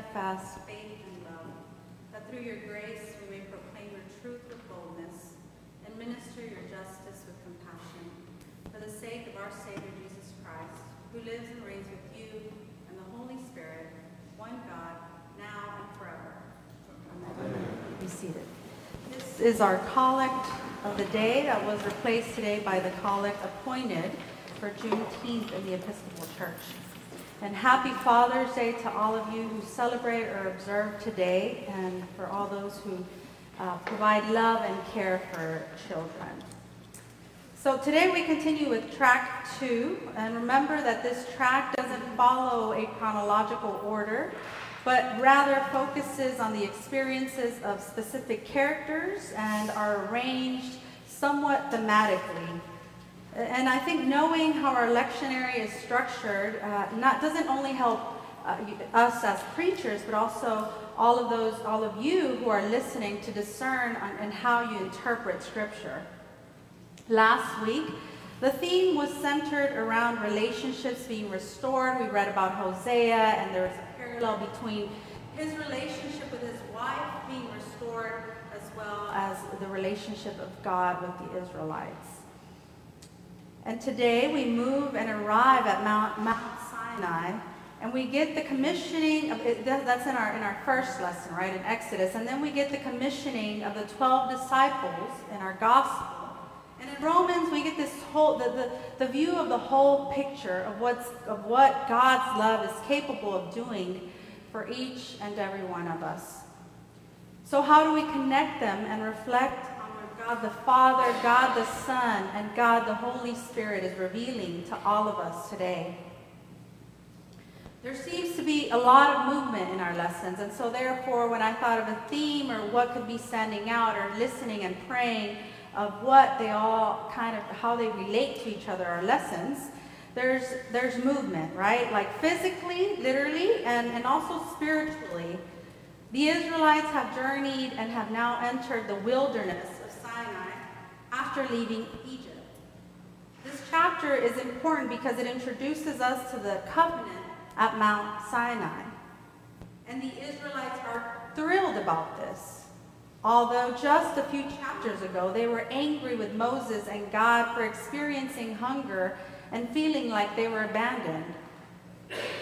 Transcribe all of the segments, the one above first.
steadfast faith and love, that through your grace we may proclaim your truth with boldness and minister your justice with compassion, for the sake of our Savior Jesus Christ, who lives and reigns with you and the Holy Spirit, one God, now and forever. Amen. Be seated. This is our collect of the day that was replaced today by the collect appointed for Juneteenth in the Episcopal Church. And happy Father's Day to all of you who celebrate or observe today, and for all those who uh, provide love and care for children. So today we continue with track two, and remember that this track doesn't follow a chronological order, but rather focuses on the experiences of specific characters and are arranged somewhat thematically and I think knowing how our lectionary is structured uh, not doesn't only help uh, us as preachers, but also all of those, all of you who are listening to discern on, and how you interpret Scripture. Last week, the theme was centered around relationships being restored. We read about Hosea, and there was a parallel between his relationship with his wife being restored, as well as the relationship of God with the Israelites. And today we move and arrive at Mount, Mount Sinai, and we get the commissioning of that's in our in our first lesson, right, in Exodus, and then we get the commissioning of the twelve disciples in our gospel. And in Romans, we get this whole the, the, the view of the whole picture of what's of what God's love is capable of doing for each and every one of us. So how do we connect them and reflect God the Father, God the Son, and God the Holy Spirit is revealing to all of us today. There seems to be a lot of movement in our lessons, and so therefore, when I thought of a theme or what could be standing out or listening and praying of what they all kind of how they relate to each other, our lessons, there's there's movement, right? Like physically, literally, and, and also spiritually. The Israelites have journeyed and have now entered the wilderness after leaving Egypt. This chapter is important because it introduces us to the covenant at Mount Sinai. And the Israelites are thrilled about this. Although just a few chapters ago they were angry with Moses and God for experiencing hunger and feeling like they were abandoned.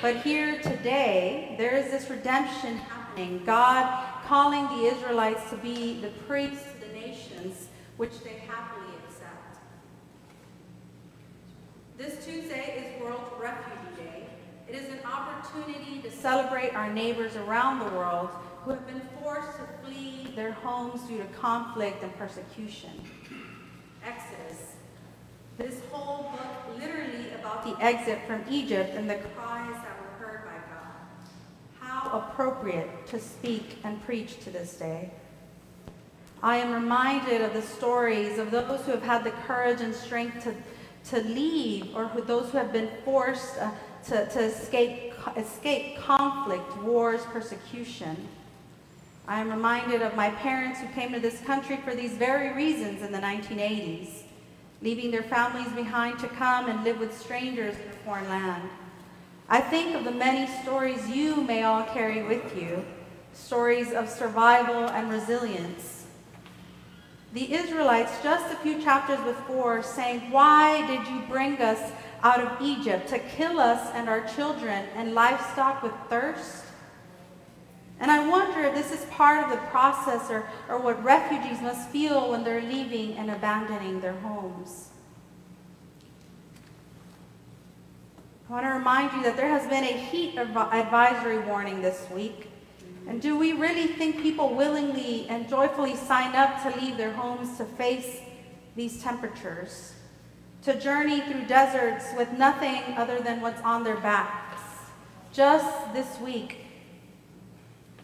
But here today, there is this redemption happening. God calling the Israelites to be the priests to the nations, which they happily This Tuesday is World Refugee Day. It is an opportunity to celebrate our neighbors around the world who have been forced to flee their homes due to conflict and persecution. Exodus. This whole book literally about the exit from Egypt and the cries that were heard by God. How appropriate to speak and preach to this day. I am reminded of the stories of those who have had the courage and strength to, to leave or who, those who have been forced uh, to, to escape, escape conflict, wars, persecution. I am reminded of my parents who came to this country for these very reasons in the 1980s, leaving their families behind to come and live with strangers in a foreign land. I think of the many stories you may all carry with you, stories of survival and resilience the Israelites, just a few chapters before, saying, Why did you bring us out of Egypt to kill us and our children and livestock with thirst? And I wonder if this is part of the process or, or what refugees must feel when they're leaving and abandoning their homes. I want to remind you that there has been a heat advisory warning this week. And do we really think people willingly and joyfully sign up to leave their homes to face these temperatures? To journey through deserts with nothing other than what's on their backs? Just this week,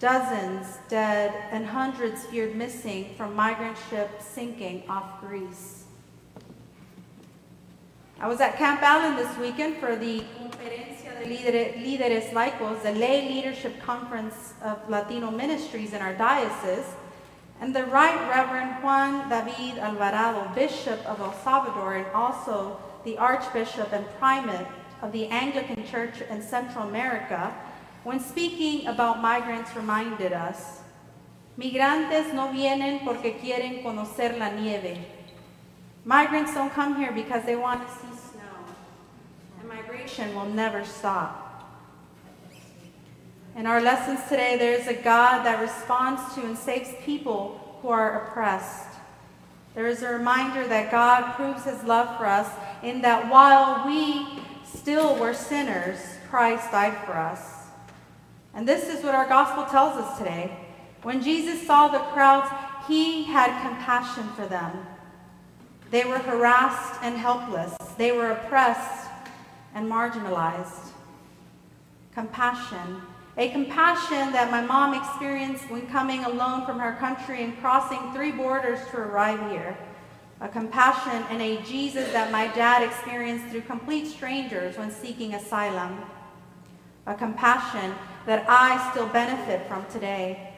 dozens dead and hundreds feared missing from migrant ships sinking off Greece. I was at Camp Allen this weekend for the Conferencia de Líderes Laicos, the lay leadership conference of Latino ministries in our diocese, and the Right Reverend Juan David Alvarado, Bishop of El Salvador, and also the Archbishop and Primate of the Anglican Church in Central America, when speaking about migrants, reminded us Migrantes no vienen porque quieren conocer la nieve. Migrants don't come here because they want to see snow. And migration will never stop. In our lessons today, there is a God that responds to and saves people who are oppressed. There is a reminder that God proves his love for us in that while we still were sinners, Christ died for us. And this is what our gospel tells us today. When Jesus saw the crowds, he had compassion for them. They were harassed and helpless. They were oppressed and marginalized. Compassion. A compassion that my mom experienced when coming alone from her country and crossing three borders to arrive here. A compassion and a Jesus that my dad experienced through complete strangers when seeking asylum. A compassion that I still benefit from today.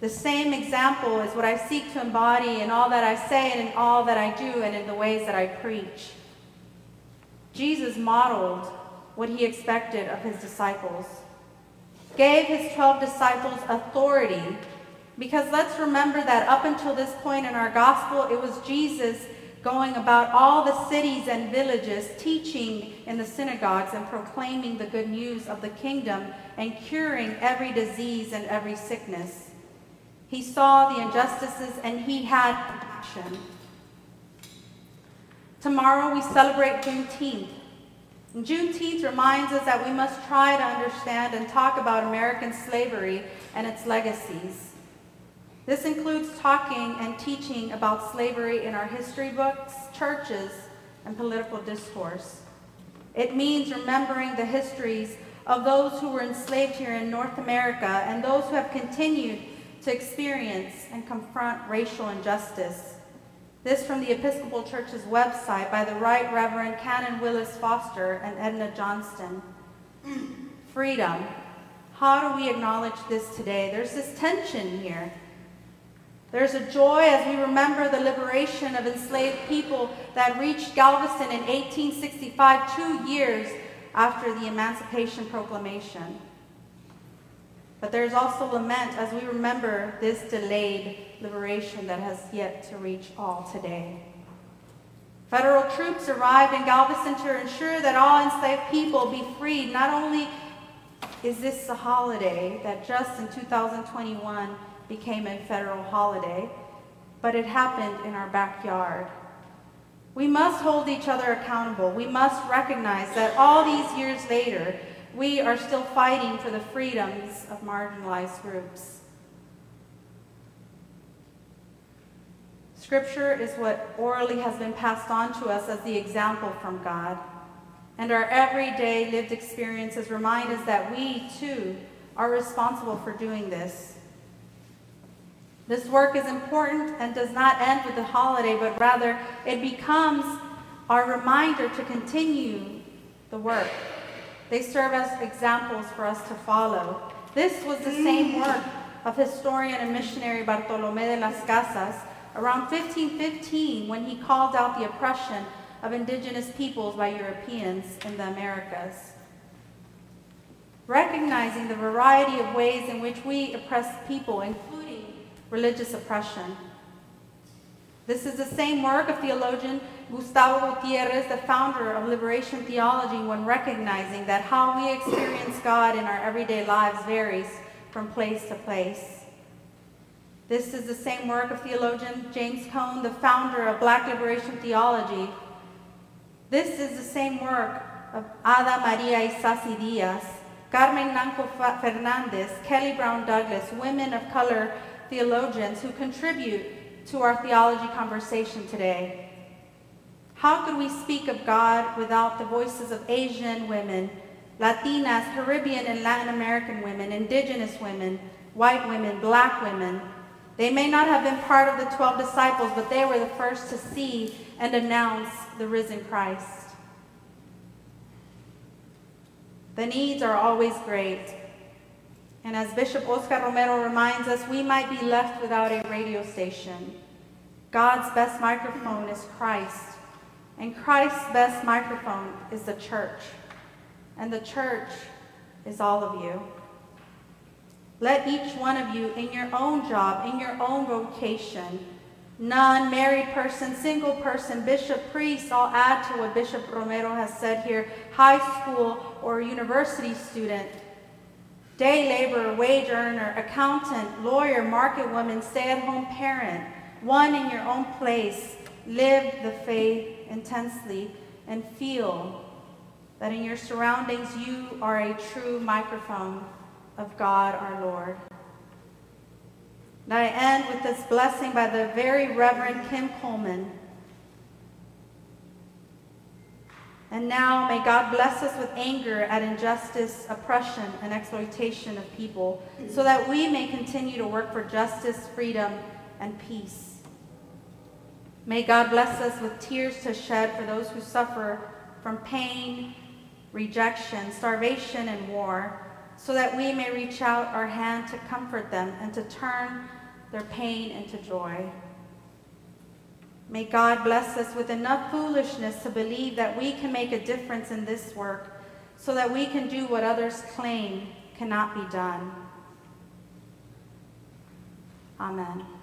The same example is what I seek to embody in all that I say and in all that I do and in the ways that I preach. Jesus modeled what he expected of his disciples, gave his 12 disciples authority, because let's remember that up until this point in our gospel, it was Jesus going about all the cities and villages, teaching in the synagogues and proclaiming the good news of the kingdom and curing every disease and every sickness. He saw the injustices and he had compassion. Tomorrow we celebrate Juneteenth. And Juneteenth reminds us that we must try to understand and talk about American slavery and its legacies. This includes talking and teaching about slavery in our history books, churches, and political discourse. It means remembering the histories of those who were enslaved here in North America and those who have continued to experience and confront racial injustice. This from the Episcopal Church's website by the Right Reverend Canon Willis Foster and Edna Johnston. Freedom. How do we acknowledge this today? There's this tension here. There's a joy as we remember the liberation of enslaved people that reached Galveston in 1865, two years after the Emancipation Proclamation. But there's also lament as we remember this delayed liberation that has yet to reach all today. Federal troops arrived in Galveston to ensure that all enslaved people be freed. Not only is this a holiday that just in 2021 became a federal holiday, but it happened in our backyard. We must hold each other accountable. We must recognize that all these years later, we are still fighting for the freedoms of marginalized groups. Scripture is what orally has been passed on to us as the example from God. And our everyday lived experiences remind us that we, too, are responsible for doing this. This work is important and does not end with the holiday, but rather it becomes our reminder to continue the work. They serve as examples for us to follow. This was the same work of historian and missionary Bartolomé de las Casas around 1515 when he called out the oppression of indigenous peoples by Europeans in the Americas. Recognizing the variety of ways in which we oppress people, including religious oppression. This is the same work of theologian Gustavo Gutierrez, the founder of liberation theology, when recognizing that how we experience God in our everyday lives varies from place to place. This is the same work of theologian James Cone, the founder of Black liberation theology. This is the same work of Ada Maria Isasi Diaz, Carmen Nanko Fernandez, Kelly Brown Douglas, women of color theologians who contribute to our theology conversation today. How could we speak of God without the voices of Asian women, Latinas, Caribbean and Latin American women, indigenous women, white women, black women? They may not have been part of the 12 disciples, but they were the first to see and announce the risen Christ. The needs are always great. And as Bishop Oscar Romero reminds us, we might be left without a radio station. God's best microphone is Christ. And Christ's best microphone is the church. And the church is all of you. Let each one of you in your own job, in your own vocation, non married person, single person, bishop, priest, I'll add to what Bishop Romero has said here, high school or university student, day laborer, wage earner, accountant, lawyer, market woman, stay at home parent, one in your own place, live the faith intensely and feel that in your surroundings you are a true microphone of God our Lord. And I end with this blessing by the very Reverend Kim Coleman. And now may God bless us with anger at injustice, oppression, and exploitation of people, so that we may continue to work for justice, freedom, and peace. May God bless us with tears to shed for those who suffer from pain, rejection, starvation, and war, so that we may reach out our hand to comfort them and to turn their pain into joy. May God bless us with enough foolishness to believe that we can make a difference in this work so that we can do what others claim cannot be done. Amen.